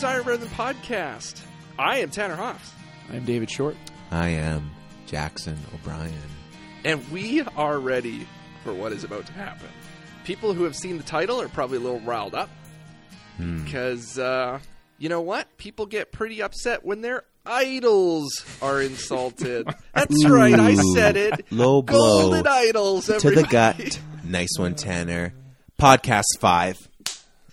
Welcome to Desire Rather Than Podcast. I am Tanner Hoffs, I'm David Short. I am Jackson O'Brien. and we are ready for what is about to happen. People who have seen the title are probably a little riled up because, uh, you know what? People get pretty upset when their idols are insulted. That's right, I said it. Low blow Golden idols, to everybody. the gut. Nice one, Tanner. Podcast five.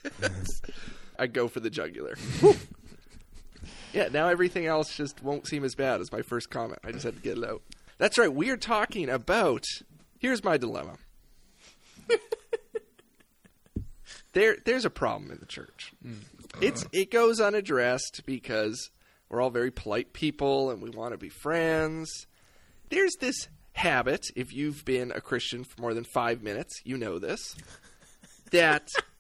I go for the jugular. yeah, now everything else just won't seem as bad as my first comment. I just had to get it out. That's right. We are talking about. Here's my dilemma. there, there's a problem in the church. Mm. It's it goes unaddressed because we're all very polite people and we want to be friends. There's this habit. If you've been a Christian for more than five minutes, you know this. That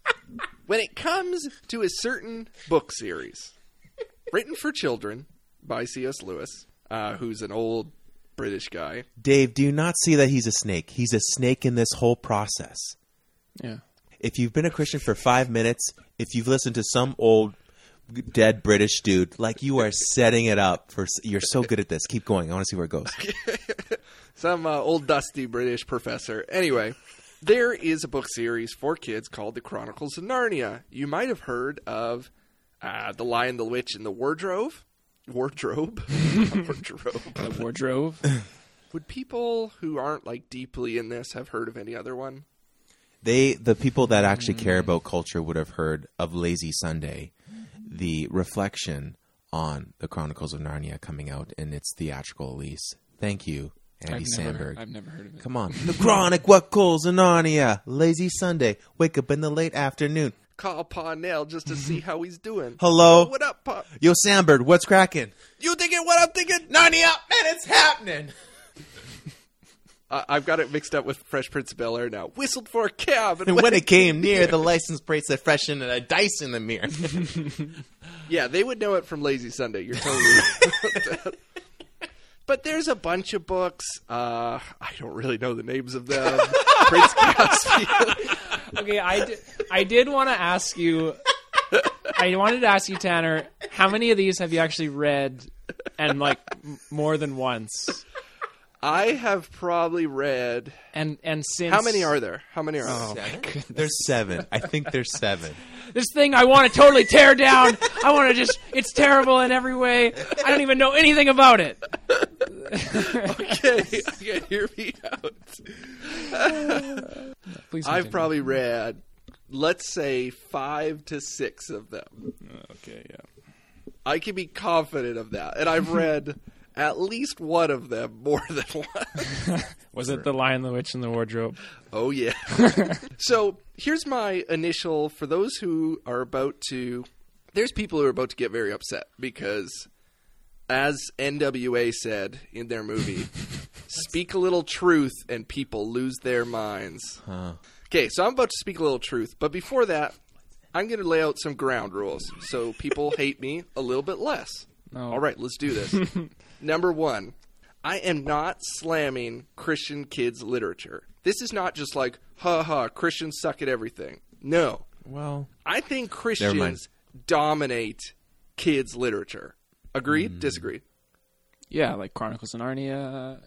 when it comes to a certain book series written for children by C.S. Lewis, uh, who's an old British guy, Dave, do you not see that he's a snake? He's a snake in this whole process. Yeah. If you've been a Christian for five minutes, if you've listened to some old dead British dude, like you are setting it up for. You're so good at this. Keep going. I want to see where it goes. some uh, old dusty British professor. Anyway, there is a book series for kids called The Chronicles of Narnia. You might have heard of uh, The Lion, the Witch, and the Wardrobe. Wardrobe? Wardrobe. The wardrobe. Would people who aren't like deeply in this have heard of any other one? They, the people that actually care about culture, would have heard of Lazy Sunday, the reflection on the Chronicles of Narnia coming out in its theatrical release. Thank you, Andy I've never, Samberg. I've never heard of it. Come on, the Chronic What Calls of Narnia, Lazy Sunday. Wake up in the late afternoon. Call Parnell just to see how he's doing. Hello, What up, Pa? yo Samberg, what's cracking? You thinking what I'm thinking? Narnia, man, it's happening. Uh, I've got it mixed up with Fresh Prince of Bel Air now. Whistled for a cab, And when it came near, the license plate said "freshen" and a dice in the mirror. yeah, they would know it from Lazy Sunday. You're totally right. But there's a bunch of books. Uh, I don't really know the names of them. Prince Caspian. Okay, I did, I did want to ask you. I wanted to ask you, Tanner, how many of these have you actually read, and like m- more than once? I have probably read. And and since How many are there? How many are Oh there? my. There's seven. I think there's seven. This thing I want to totally tear down. I want to just. It's terrible in every way. I don't even know anything about it. Okay, okay, hear me out. Please. I've continue. probably read, let's say, five to six of them. Okay. Yeah. I can be confident of that. And I've read at least one of them more than one. Was it the Lion, the Witch, and the Wardrobe? Oh yeah. so here's my initial for those who are about to. There's people who are about to get very upset because, as NWA said in their movie, "Speak a little truth and people lose their minds." Huh. Okay, so I'm about to speak a little truth, but before that, I'm going to lay out some ground rules so people hate me a little bit less. No. All right, let's do this. Number one, I am not slamming Christian kids' literature. This is not just like, ha ha, Christians suck at everything. No. Well, I think. Christians dominate kids' literature. Agreed? Hmm. Disagreed? Yeah, like Chronicles of Narnia.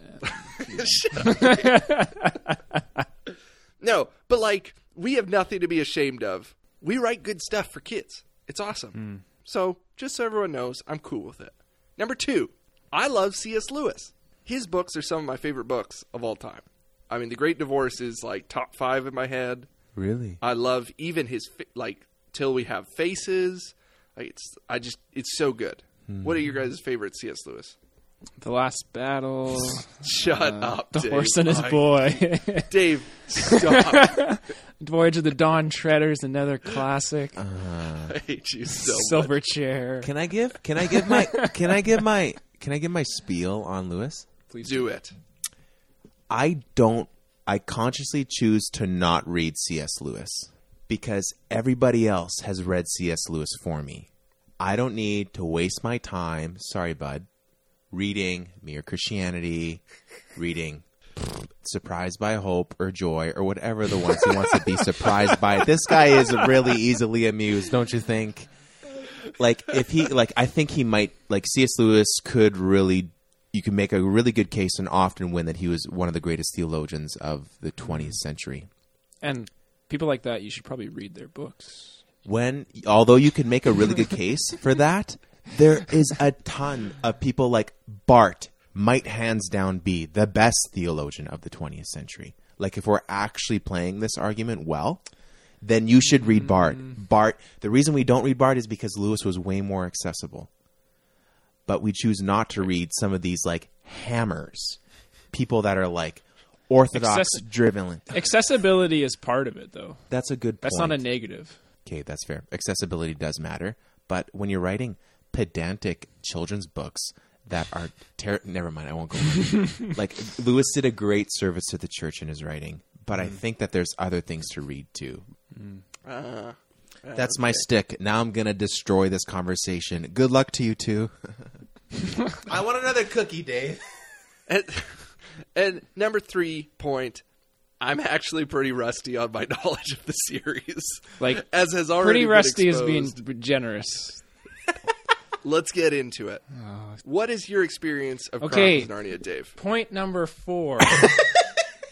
No, but like, we have nothing to be ashamed of. We write good stuff for kids. It's awesome. So, just so everyone knows, I'm cool with it. Number two, I love C.S. Lewis. His books are some of my favorite books of all time. I mean, The Great Divorce is like top five in my head. really? I love even his fa- like Till We Have Faces. Like it's I just it's so good. What are your guys' favorite C.S. Lewis? The Last Battle. Shut uh, up, The Dave. Horse and His My- Boy. Dave, stop! Voyage of the Dawn Treader is another classic. Uh, I hate you so much. Silver Chair. Can I give? Can I give my? Can I give my? Can I give my spiel on Lewis? Please Do it. I don't. I consciously choose to not read C.S. Lewis because everybody else has read C.S. Lewis for me. I don't need to waste my time. Sorry, bud. Reading Mere Christianity, reading Surprised by Hope or Joy or whatever the ones he wants to be surprised by. This guy is really easily amused, don't you think? like if he like I think he might like C.S. Lewis could really you can make a really good case and often win that he was one of the greatest theologians of the 20th century. And people like that, you should probably read their books. When although you can make a really good case for that, there is a ton of people like Barth might hands down be the best theologian of the 20th century. Like if we're actually playing this argument well, then you should read Barth. Mm-hmm. Barth. The reason we don't read Barth is because Lewis was way more accessible. But we choose not to read some of these like hammers, people that are like orthodox Accessi- driven. Accessibility is part of it, though. That's a good. Point. That's point. not a negative. Okay, that's fair. Accessibility does matter, but when you're writing pedantic children's books that are ter- never mind, I won't go. like Lewis did a great service to the church in his writing, but I think that there's other things to read too. Uh, That's my stick. Now I'm gonna destroy this conversation. Good luck to you two. I want another cookie, Dave. and, and number three point, I'm actually pretty rusty on my knowledge of the series. Like, as has already Pretty been rusty is being generous. Let's get into it. What is your experience of Okay. Chronicles of Narnia, Dave? Point number four.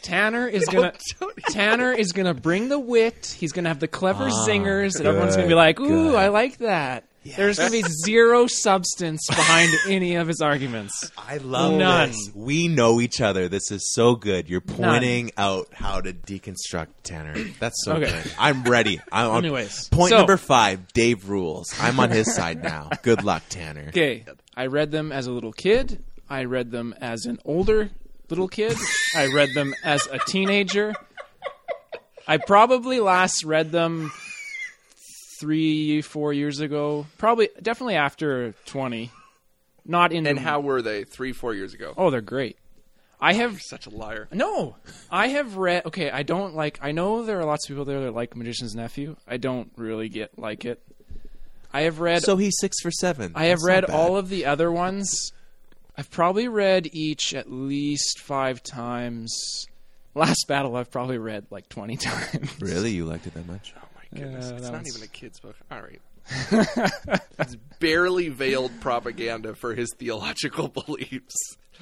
Tanner is gonna don't- Tanner is gonna bring the wit. He's gonna have the clever Ah, zingers, and everyone's gonna be like, "Ooh, good. I like that." There's gonna be zero substance behind any of his arguments. I love None. this. We know each other. This is so good. You're pointing out how to deconstruct Tanner. That's so Okay. good. I'm ready. I'm on Anyways, point so- number five. Dave rules. I'm on his side now. Good luck, Tanner. Okay, I read them as a little kid. I read them as an older little kid. I read them as a teenager. I probably last read them three, four years ago. Probably, definitely after twenty. Not in And how were they three, four years ago? Oh, they're great. I oh, have Such a liar. no. I have read. Okay, I don't like. I know there are lots of people there that like Magician's Nephew. I don't really get like it. I have read. So he's six for seven. I have read all of the other ones. I've probably read each at least five times. Last Battle, I've probably read like twenty times. Really, you liked it that much? Goodness. It's not one's- even a kid's book. All right. it's barely veiled propaganda for his theological beliefs.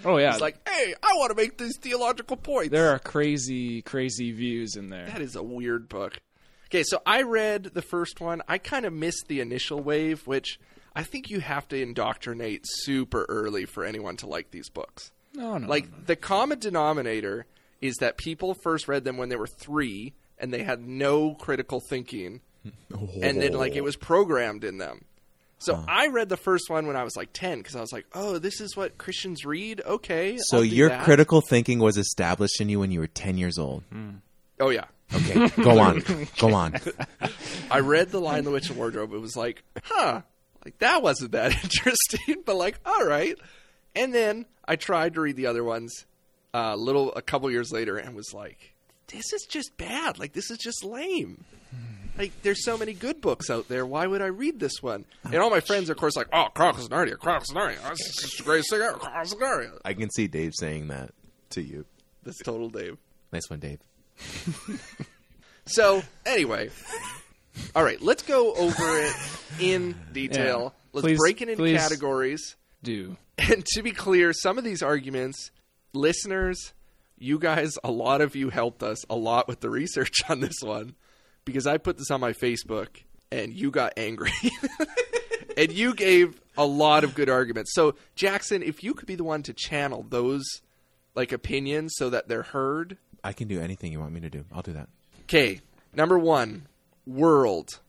Oh yeah, It's like, hey, I want to make these theological points. there are crazy, crazy views in there. That is a weird book. Okay, so I read the first one. I kind of missed the initial wave, which I think you have to indoctrinate super early for anyone to like these books. No, no, Like the common denominator is that people first read them when they were 3 and they had no critical thinking and then like it was programmed in them. So I read the first one when I was like 10 cuz I was like, "Oh, this is what Christians read." Okay. So I'll do your that." critical thinking was established in you when you were ten years old. Hmm. Oh yeah. Okay, go on, go on. I read The Lion, the Witch, and Wardrobe. It was like, huh, like that wasn't that interesting, but like, all right. And then I tried to read the other ones a little a couple years later and was like, this is just bad. Like this is just lame. Like there's so many good books out there. Why would I read this one? And all my friends, are, of course, like, oh, Chronicles of Narnia, Chronicles of Narnia. This is the greatest thing ever. Chronicles of Narnia. I can see Dave saying that to you. That's total Dave. Nice one, Dave. So anyway, all right, let's go over it in detail. Yeah. Let's Please- break it into categories. do. And to be clear, some of these arguments, listeners, you guys, a lot of you helped us a lot with the research on this one because I put this on my Facebook and you got angry. and you gave a lot of good arguments. So, Jackson, if you could be the one to channel those like opinions so that they're heard. I can do anything you want me to do. I'll do that. Okay, number 1, world.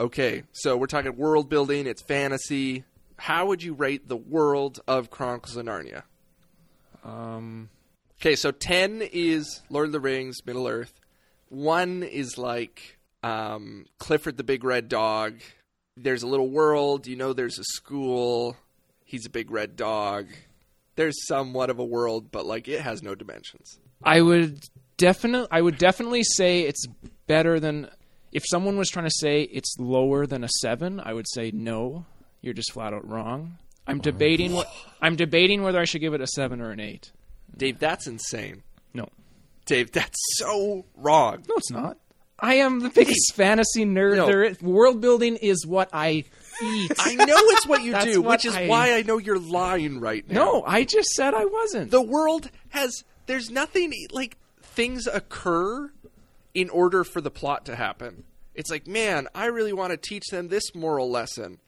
Okay, so we're talking world building, it's fantasy. How would you rate the world of Chronicles of Narnia? Um, Okay, so 10 is Lord of the Rings, Middle Earth. 1 is like um, Clifford the Big Red Dog. There's a little world. You know there's a school. He's a big red dog. There's somewhat of a world, but like it has no dimensions. I would definitely, I would definitely say it's better than. If someone was trying to say it's lower than a seven, I would say no. You're just flat out wrong. I'm debating. What, I'm debating whether I should give it a seven or an eight. Dave, that's insane. No, Dave, that's so wrong. no, it's not. I am the biggest fantasy nerd No. there is. World building is what I eat. I know it's what you That's do, what which is I- why I know you're lying right now. no, I just said I wasn't. the world has there's nothing like things occur in order for the plot to happen. It's like, man, I really want to teach them this moral lesson.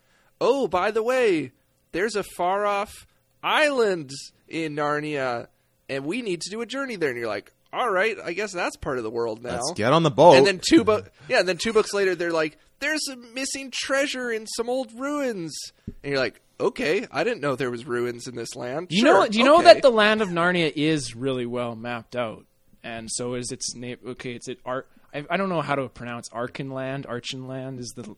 Oh, by the way, there's a far off island in Narnia, and we need to do a journey there. And you're like, all right, I guess that's part of the world now. Let's get on the boat. And then two bu- yeah, and then two books later, they're like, "There's a missing treasure in some old ruins," and you're like, "Okay, I didn't know there was ruins in this land." Do you Sure, know? Do you know that the land of Narnia is really well mapped out, and so is its name. Okay, it's it Ar- I, I don't know how to pronounce Archenland. Archenland is the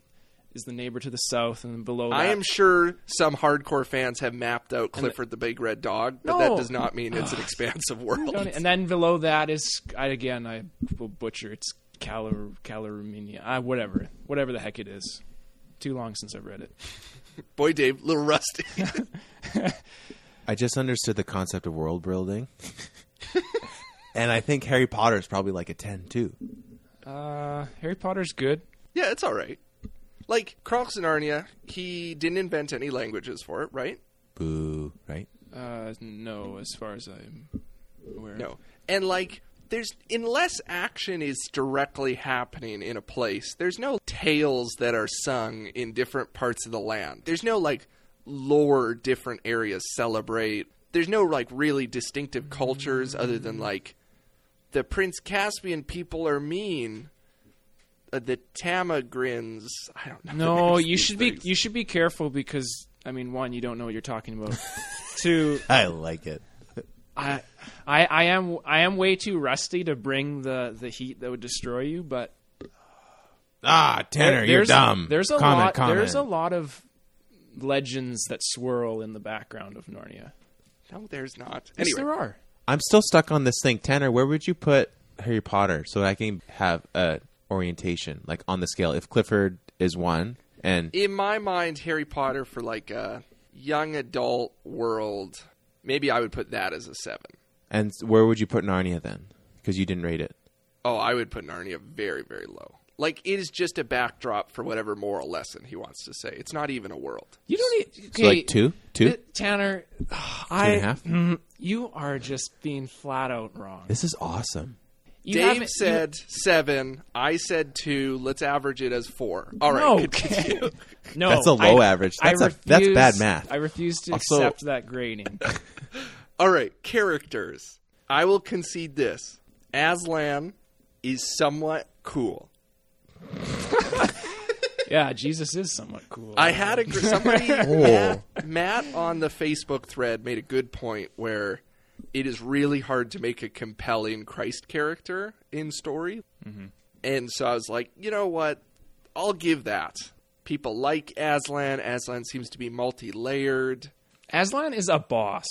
is the neighbor to the south, and then below that. I am sure some hardcore fans have mapped out Clifford the Big Red Dog, but that does not mean it's an expansive world. And then below that is I, again I will butcher it's Calar Calarumenia. Uh, whatever, whatever the heck it is. Too long since I've read it. Boy, Dave, a little rusty. I just understood the concept of world building. and I think Harry Potter is probably like a 10 too. Uh, Harry Potter's good. yeah, it's all right. Like Chronicles of Narnia, he didn't invent any languages for it, right? Boo, right? Uh, no, as far as I'm aware. No. And like there's unless action is directly happening in a place, there's no tales that are sung in different parts of the land. There's no like lore different areas celebrate. There's no like really distinctive cultures other than like the Prince Caspian people are mean. Uh, the Tamagrins, I don't know. No, you these should be you should be careful because I mean, one, you don't know what you're talking about. Two, I like it. I, I, I am I am way too rusty to bring the the heat that would destroy you, but Ah, Tanner, you're there's dumb. there's a comment, lot comment. there's a lot of legends that swirl in the background of Narnia. No, there's not. Yes, Anyway, there are. I'm still stuck on this thing. Tanner, where would you put Harry Potter so I can have a orientation, like on the scale? If Clifford is one, and in my mind, Harry Potter for like a young adult world, maybe I would put that as a seven. and where would you put Narnia then? Because you didn't rate it. Oh, I would put Narnia very, very low. Like it is just a backdrop for whatever moral lesson he wants to say. It's not even a world. You don't need So like two, two, Th- Tanner, I, and a half? mm, you are just being flat out wrong. This is awesome. You Dave haven't- said seven. I said two. Let's average it as four. All right, No. continue. no, That's a low I- average. I That's a- that's bad math. I refuse to Also- accept that grading. All right, characters. I will concede this. Aslan is somewhat cool. yeah, Jesus is somewhat cool. I had a gr- somebody Matt, Matt on the Facebook thread made a good point where it is really hard to make a compelling Christ character in story, mm-hmm. and so I was like, you know what, I'll give that. People like Aslan. Aslan seems to be multi-layered. Aslan is a boss.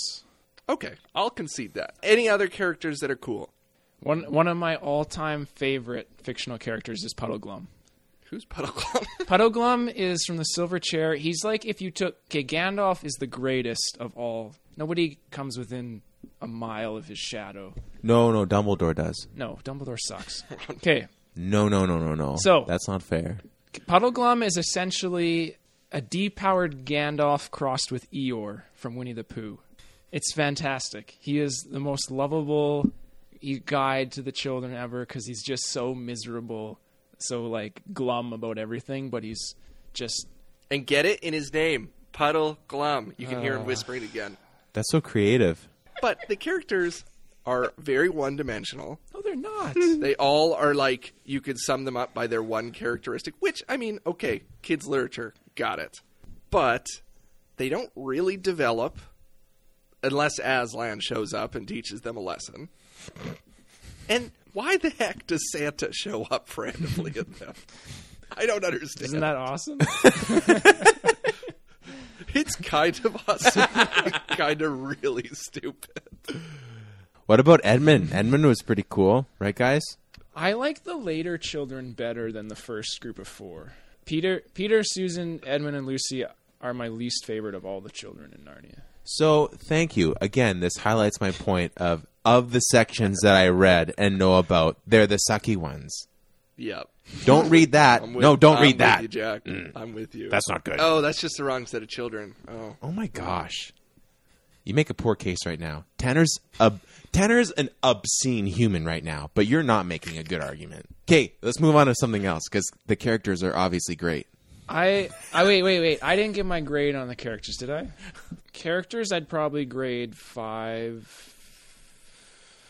Okay, I'll concede that. Any other characters that are cool? One one of my all time favorite fictional characters is Puddleglum. Who's Puddleglum? Puddleglum is from the Silver Chair. He's like if you took okay, Gandalf is the greatest of all. Nobody comes within a mile of his shadow. No, no, Dumbledore does. No, Dumbledore sucks. Okay, No, no, no, no, no. So- that's not fair. Puddleglum is essentially a depowered Gandalf crossed with Eeyore from Winnie the Pooh. It's fantastic. He is the most lovable e- guide to the children ever because he's just so miserable, so like glum about everything, but he's just and get it in his name, Puddle Glum. You can hear him ah. whispering again. That's so creative. But the characters are very one-dimensional. no, they're not. They all are like you could sum them up by their one characteristic, which I mean, okay, kids literature, got it. But they don't really develop unless Aslan shows up and teaches them a lesson. And why the heck does Santa show up randomly in them? I don't understand. Isn't that awesome? It's kind of awesome, kind of really stupid. What about Edmund? Edmund was pretty cool, right, guys? I like the later children better than the first group of four. Peter, Peter, Susan, Edmund, and Lucy are my least favorite of all the children in Narnia. So, thank you. Again, this highlights my point of of the sections that I read and know about, they're the sucky ones. Yep. Don't read that. I'm with- no, don't I'm read with that. Mm. you, Jack. I'm with you. That's not good. Oh, that's just the wrong set of children. Oh, Oh my gosh. You make a poor case right now. Tanner's ob- Tanner's an obscene human right now, but you're not making a good argument. Okay, let's move on to something else because the characters are obviously great. I I wait wait wait. I didn't give my grade on the characters, did I? characters, I'd probably grade five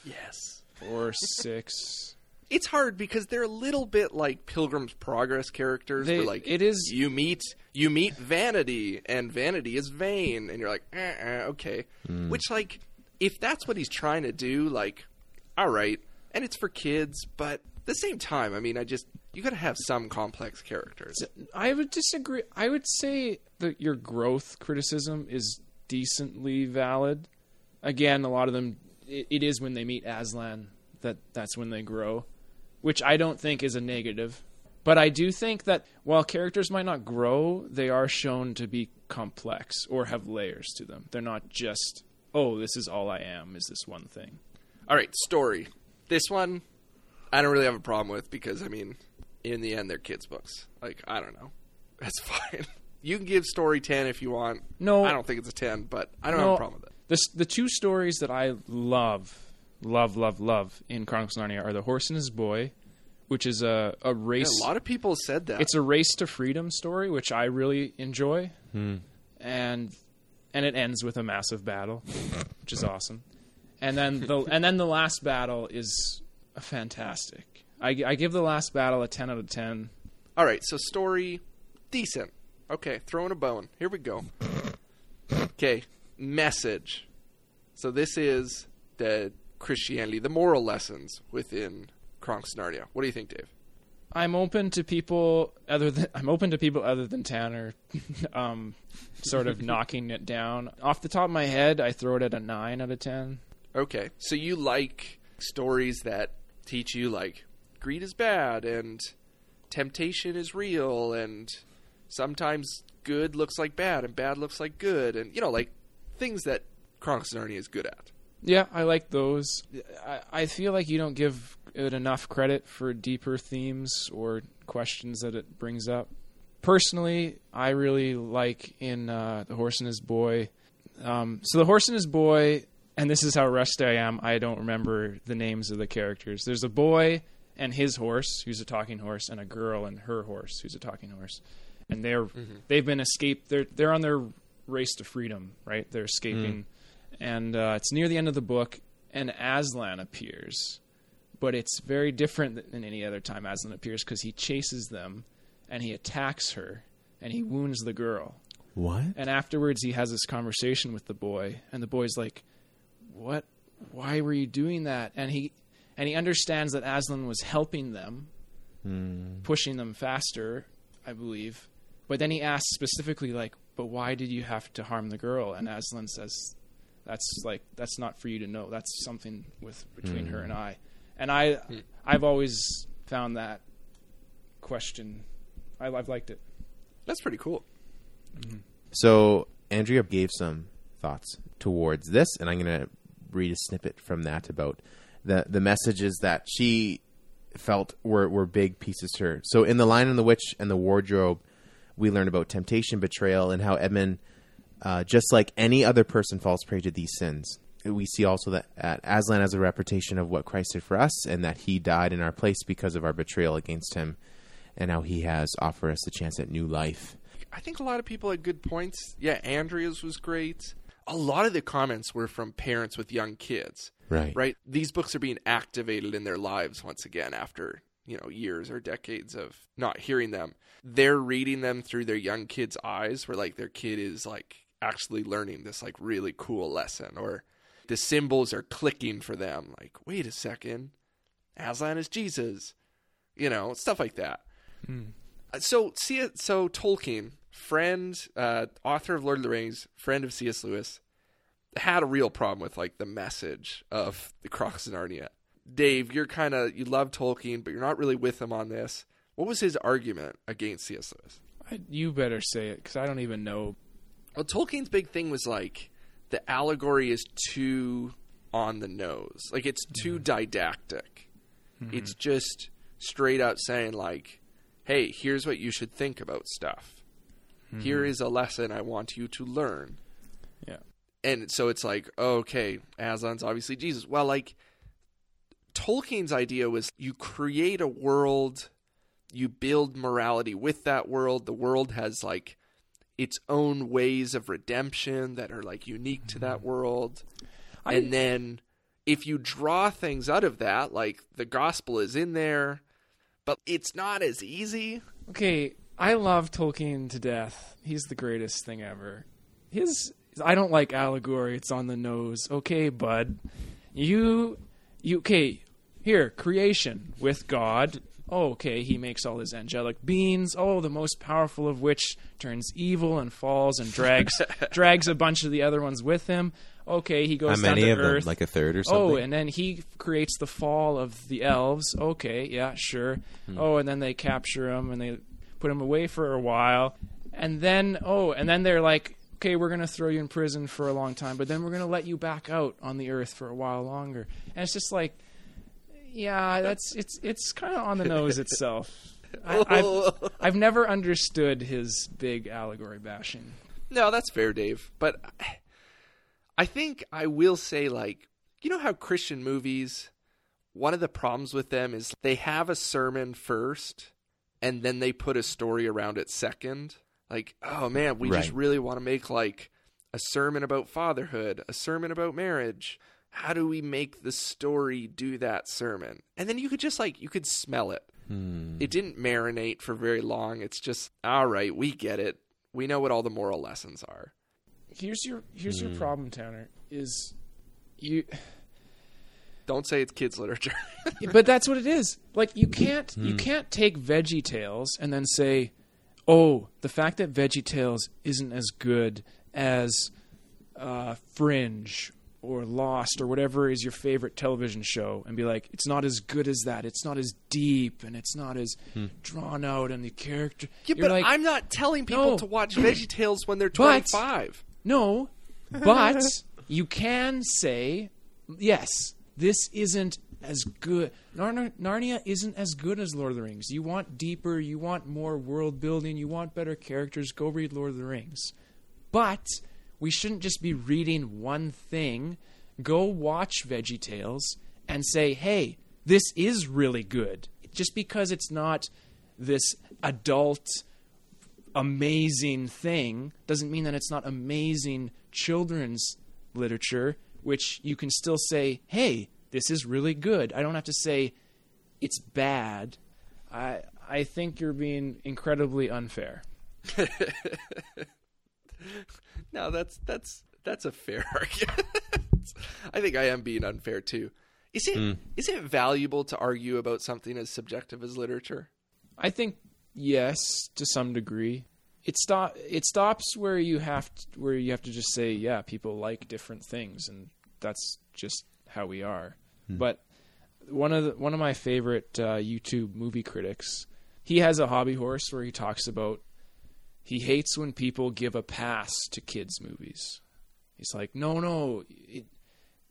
yes. or six. It's hard because they're a little bit like Pilgrim's Progress characters. They- where like it is- you meet you meet vanity, and vanity is vain, and you're like, eh, eh, okay. Which like, if that's what he's trying to do, like, all right, and it's for kids, but at the same time, I mean, I just you got to have some complex characters. I would disagree. I would say that your growth criticism is decently valid. Again, a lot of them, it, it is when they meet Aslan that that's when they grow, which I don't think is a negative. But I do think that while characters might not grow, they are shown to be complex or have layers to them. They're not just, oh, this is all I am, is this one thing. All right, story. This one, I don't really have a problem with because I mean, in the end, they're kids' books. Like I don't know, that's fine. You can give story ten if you want. No. I don't think it's a ten, but I don't have a problem with it. The, the two stories that I love, love, love, love in Chronicles of Narnia are The Horse and His Boy, which is a, a Yeah, race. a lot of people said that. it's a race to freedom story, which I really enjoy, hmm. and and it ends with a massive battle, which is awesome. And then the and then the last battle is fantastic. I, I give the last battle a ten out of ten. All right, so story, decent. Okay, throwing a bone. Here we go. Okay, message. So this is the Christianity, the moral lessons within of Narnia. What do you think, Dave? I'm open to people other than I'm open to people other than Tanner, um, sort of knocking it down. Off the top of my head, I throw it at a nine out of ten. Okay, so you like stories that teach you like greed is bad and temptation is real and sometimes good looks like bad and bad looks like good and you know like things that of Narnia is good at. Yeah, I like those. I, I feel like you don't give it enough credit for deeper themes or questions that it brings up. Personally, I really like in uh, The Horse and His Boy. Um, so, The Horse and His Boy, and this is how rusty I am, I don't remember the names of the characters. There's a boy and his horse, who's a talking horse, and a girl and her horse, who's a talking horse. And they're they've been escaped. They're they're on their race to freedom, right? They're escaping and uh, it's near the end of the book, and Aslan appears, but it's very different than any other time Aslan appears because he chases them, and he attacks her, and he wounds the girl, What? and afterwards he has this conversation with the boy, and the boy's like, "What? Why were you doing that?" And he and he understands that Aslan was helping them, pushing them faster, I believe. But then he asks specifically, like, "But why did you have to harm the girl?" And Aslan says, "That's like that's not for you to know. That's something with between hmm. her and I." And I, hmm. I've always found that question. I, I've liked it. That's pretty cool. Mm-hmm. So Andrea gave some thoughts towards this, and I'm going to read a snippet from that about the the messages that she felt were were big pieces to her. So in the Lion and the Witch and the Wardrobe, we learn about temptation, betrayal, and how Edmund, uh, just like any other person, falls prey to these sins. We see also that uh, Aslan has a reputation of what Christ did for us, and that He died in our place because of our betrayal against Him, and how He has offered us a chance at new life. I think a lot of people had good points. Yeah, Andrea's was great. A lot of the comments were from parents with young kids. Right. Right? These books are being activated in their lives once again after, you know, years or decades of not hearing them. They're reading them through their young kids' eyes where like their kid is like actually learning this like really cool lesson or the symbols are clicking for them. Like, wait a second. Aslan is Jesus. You know, stuff like that. Uh, So see it. So Tolkien, friend, uh, author of Lord of the Rings, friend of C.S. Lewis, had a real problem with like the message of the Chronicles of Narnia. Dave, you're kind of you love Tolkien, but you're not really with him on this. What was his argument against C.S. Lewis? I, you better say it because I don't even know. Well, Tolkien's big thing was like the allegory is too on the nose. Like it's too mm-hmm. didactic. Mm-hmm. It's just straight up saying like, "Hey, here's what you should think about stuff. Mm-hmm. Here is a lesson I want you to learn." Yeah. And so it's like, okay, Aslan's obviously Jesus. Well, like Tolkien's idea was you create a world, you build morality with that world. The world has like its own ways of redemption that are like unique to that mm-hmm. world. and then if you draw things out of that, like the gospel is in there, but it's not as easy. Okay, I love Tolkien to death. He's the greatest thing ever. His I don't like allegory. It's on the nose. Okay, bud. You you okay, here, creation with God. Oh, okay, he makes all his angelic beings. Oh, the most powerful of which turns evil and falls and drags drags a bunch of the other ones with him. Okay, he goes How down to of earth. them? Like a third or something? Oh, and then he creates the fall of the elves. Okay, yeah, sure. Hmm. Oh, and then they capture him and they put him away for a while. And then, oh, and then they're like, okay, we're going to throw you in prison for a long time, but then we're going to let you back out on the earth for a while longer. And it's just like, yeah, that's it's it's kind of on the nose itself. I, I've, I've never understood his big allegory bashing. No, that's fair, Dave. But I think I will say, like, you know how Christian movies, one of the problems with them is they have a sermon first and then they put a story around it second. Like, oh man, we just really want to make like a sermon about fatherhood, a sermon about marriage. How do we make the story do that sermon? And then you could just like, you could smell it. Hmm. It didn't marinate for very long. It's just, all right, we get it. We know what all the moral lessons are. Here's your here's Hmm. your problem, Tanner. Is you Don't say it's kids literature. but that's what it is. Like you can't you Hmm. can't take Veggie Tales and then say, "Oh, the fact that Veggie Tales isn't as good as uh, Fringe or Lost or whatever is your favorite television show," and be like, "It's not as good as that. It's not as deep and it's not as Hmm. drawn out and the character." yeah, You're but like, I'm not telling people No. to watch VeggieTales when they're But- 25. No, but you can say, yes, this isn't as good. Narnia isn't as good as Lord of the Rings. You want deeper, you want more world building, you want better characters. Go read Lord of the Rings. But we shouldn't just be reading one thing. Go watch Veggie Tales and say, hey, this is really good. Just because it's not this adult amazing thing doesn't mean that it's not amazing children's literature, which you can still say, hey, this is really good. I don't have to say it's bad. I I think you're being incredibly unfair. No, that's that's that's a fair argument. I think I am being unfair too. Is it is it valuable to argue about something as subjective as literature? I think yes, to some degree. It stop it stops where you have to, where you have to just say, yeah, people like different things, and that's just how we are. But one of the, one of my favorite uh, YouTube movie critics, he has a hobby horse where he talks about he hates when people give a pass to kids movies. He's like, no, no, it,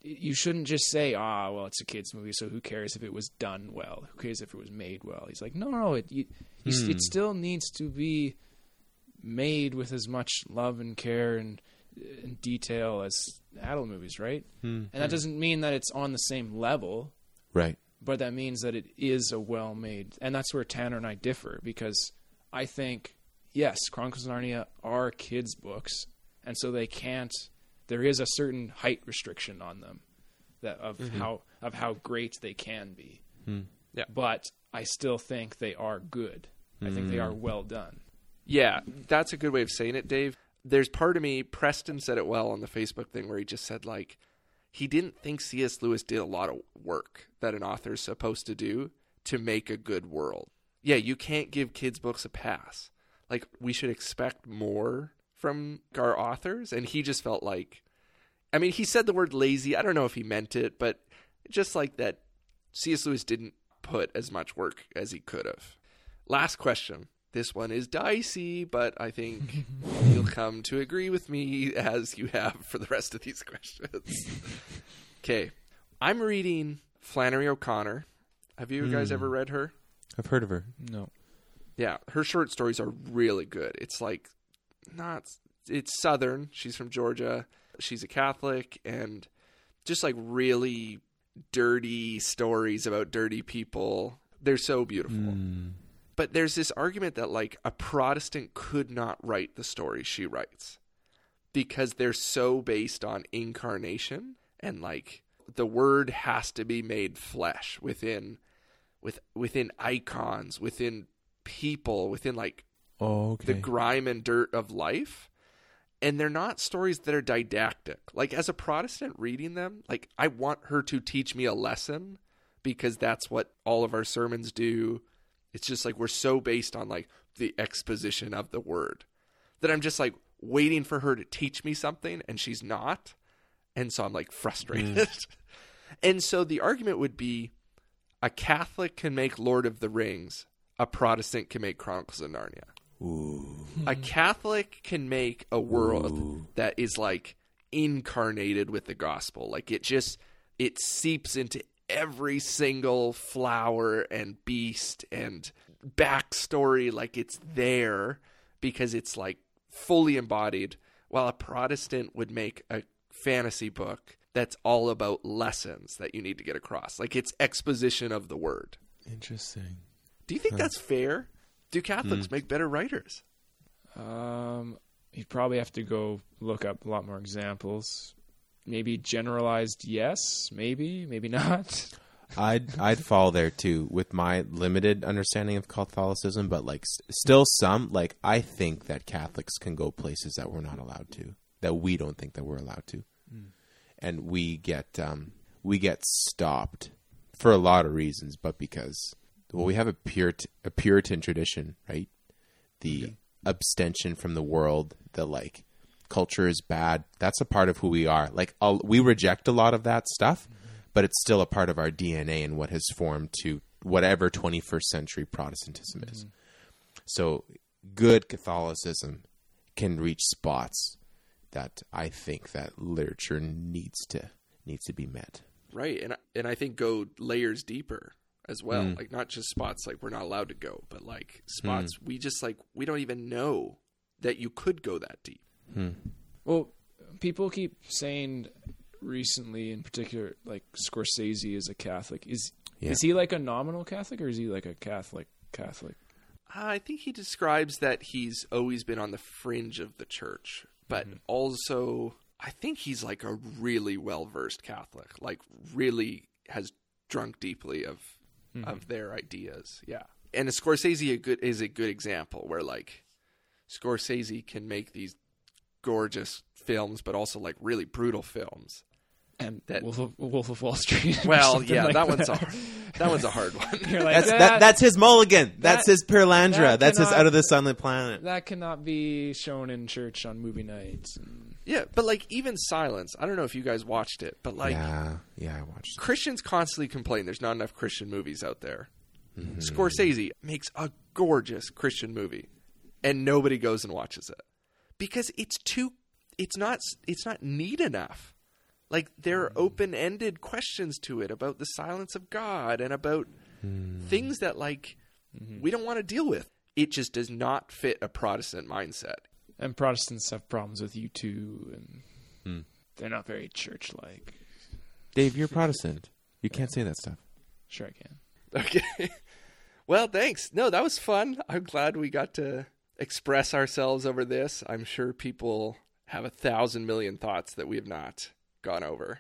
it, you shouldn't just say, ah, well, it's a kids movie, so who cares if it was done well? Who cares if it was made well? He's like, no, no, it you, s- it hmm. still needs to be made with as much love and care and, and detail as adult movies, right? Hmm, and that hmm. doesn't mean that it's on the same level, Right. but that means that it is a well-made. And that's where Tanner and I differ because I think yes, Chronicles of Narnia are kids' books, and so they can't. There is a certain height restriction on them that of mm-hmm. how of how great they can be. Hmm. Yeah. But I still think they are good. I think they are hmm. well done. Yeah, that's a good way of saying it, Dave. There's part of me, Preston said it well on the Facebook thing where he just said, like, he didn't think C.S. Lewis did a lot of work that an author's supposed to do to make a good world. Yeah, you can't give kids' books a pass. Like, we should expect more from our authors. And he just felt like, I mean, he said the word lazy. I don't know if he meant it, but just like that, C.S. Lewis didn't put as much work as he could have. Last question. This one is dicey, but I think you'll come to agree with me as you have for the rest of these questions. okay. I'm reading Flannery O'Connor. Have you guys hmm. ever read her? I've heard of her. No. Yeah, her short stories are really good. It's like not it's southern. She's from Georgia. She's a Catholic and just like really dirty stories about dirty people. They're so beautiful. Mm. But there's this argument that like a Protestant could not write the stories she writes because they're so based on incarnation and like the word has to be made flesh within with within icons, within people, within like Oh, okay. the grime and dirt of life. And they're not stories that are didactic. Like as a Protestant reading them, like I want her to teach me a lesson because that's what all of our sermons do. It's just like we're so based on like the exposition of the word that I'm just like waiting for her to teach me something and she's not. And so I'm like frustrated. Mm. and so the argument would be a Catholic can make Lord of the Rings, a Protestant can make Chronicles of Narnia a Catholic can make a world that is like incarnated with the gospel. Like it just it seeps into every single flower and beast and backstory. Like it's there because it's like fully embodied. While a Protestant would make a fantasy book that's all about lessons that you need to get across. Like it's exposition of the word. Interesting. Do you think that's fair? Do Catholics Hmm. make better writers? Um, you'd probably have to go look up a lot more examples. Maybe generalized, yes. Maybe, maybe not. I'd I'd fall there too with my limited understanding of Catholicism, but like s- still some like I think that Catholics can go places that we're not allowed to, that we don't think that we're allowed to, and we get um, we get stopped for a lot of reasons, but because well we have a Purit- a Puritan tradition, right? The abstention from the world, the like culture is bad. That's a part of who we are. Like i we reject a lot of that stuff, mm-hmm. but it's still a part of our DNA and what has formed to whatever 21st century Protestantism is. Mm-hmm. So good Catholicism can reach spots that I think that literature needs to needs to be met. Right, and and I think go layers deeper as well. Mm. Like not just spots like we're not allowed to go, but like spots mm. we just like we don't even know that you could go that deep. Hmm. Well, people keep saying recently, in particular, like Scorsese is a Catholic. Is Yeah. is he like a nominal Catholic, or is he like a Catholic Catholic? Uh, I think he describes that he's always been on the fringe of the church, but mm-hmm. also I think he's like a really well versed Catholic, like really has drunk deeply of Mm-hmm. of their ideas. Yeah, and Scorsese a good is a good example where like Scorsese can make these gorgeous films, but also like really brutal films. And That- Wolf, of, Wolf of Wall Street. Well, yeah, like that one's a that one's a hard one. You're like, That's that, that, that's his mulligan. that's that- his Perelandra. that that's his out of the silent planet. that cannot be shown in church on movie nights. Yeah, but like even Silence, I don't know if you guys watched it, but like yeah, yeah, I watched. Christians constantly complain there's not enough Christian movies out there. Mm-hmm. Scorsese makes a gorgeous Christian movie, and nobody goes and watches it because it's too. It's not. It's not neat enough. Like there are open-ended questions to it about the silence of God and about things that like we don't want to deal with. It just does not fit a Protestant mindset. and Protestants have problems with you too, and Hmm. they're not very church-like. Dave, you're Protestant. You can't say that stuff. Sure, I can. Okay. well, thanks. No, that was fun. I'm glad we got to express ourselves over this. I'm sure people have a thousand million thoughts that we have not gone over.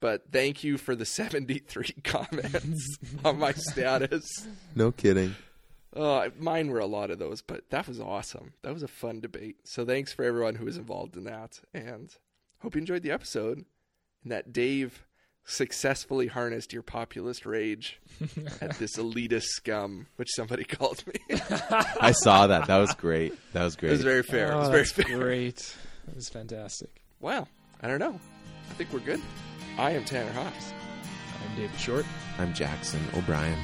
But thank you for the 73 comments on my status. No kidding. Uh, mine were a lot of those, but that was awesome. That was a fun debate. So thanks for everyone who was involved in that. And hope you enjoyed the episode and that Dave successfully harnessed your populist rage at this elitist scum, which somebody called me. I saw that. That was great. That was great. it great. was very fair. it Oh, was very that's fair. great. It was fantastic. Wow. I don't know. I think we're good. I am Tanner Haas. I'm David Short. I'm Jackson O'Brien.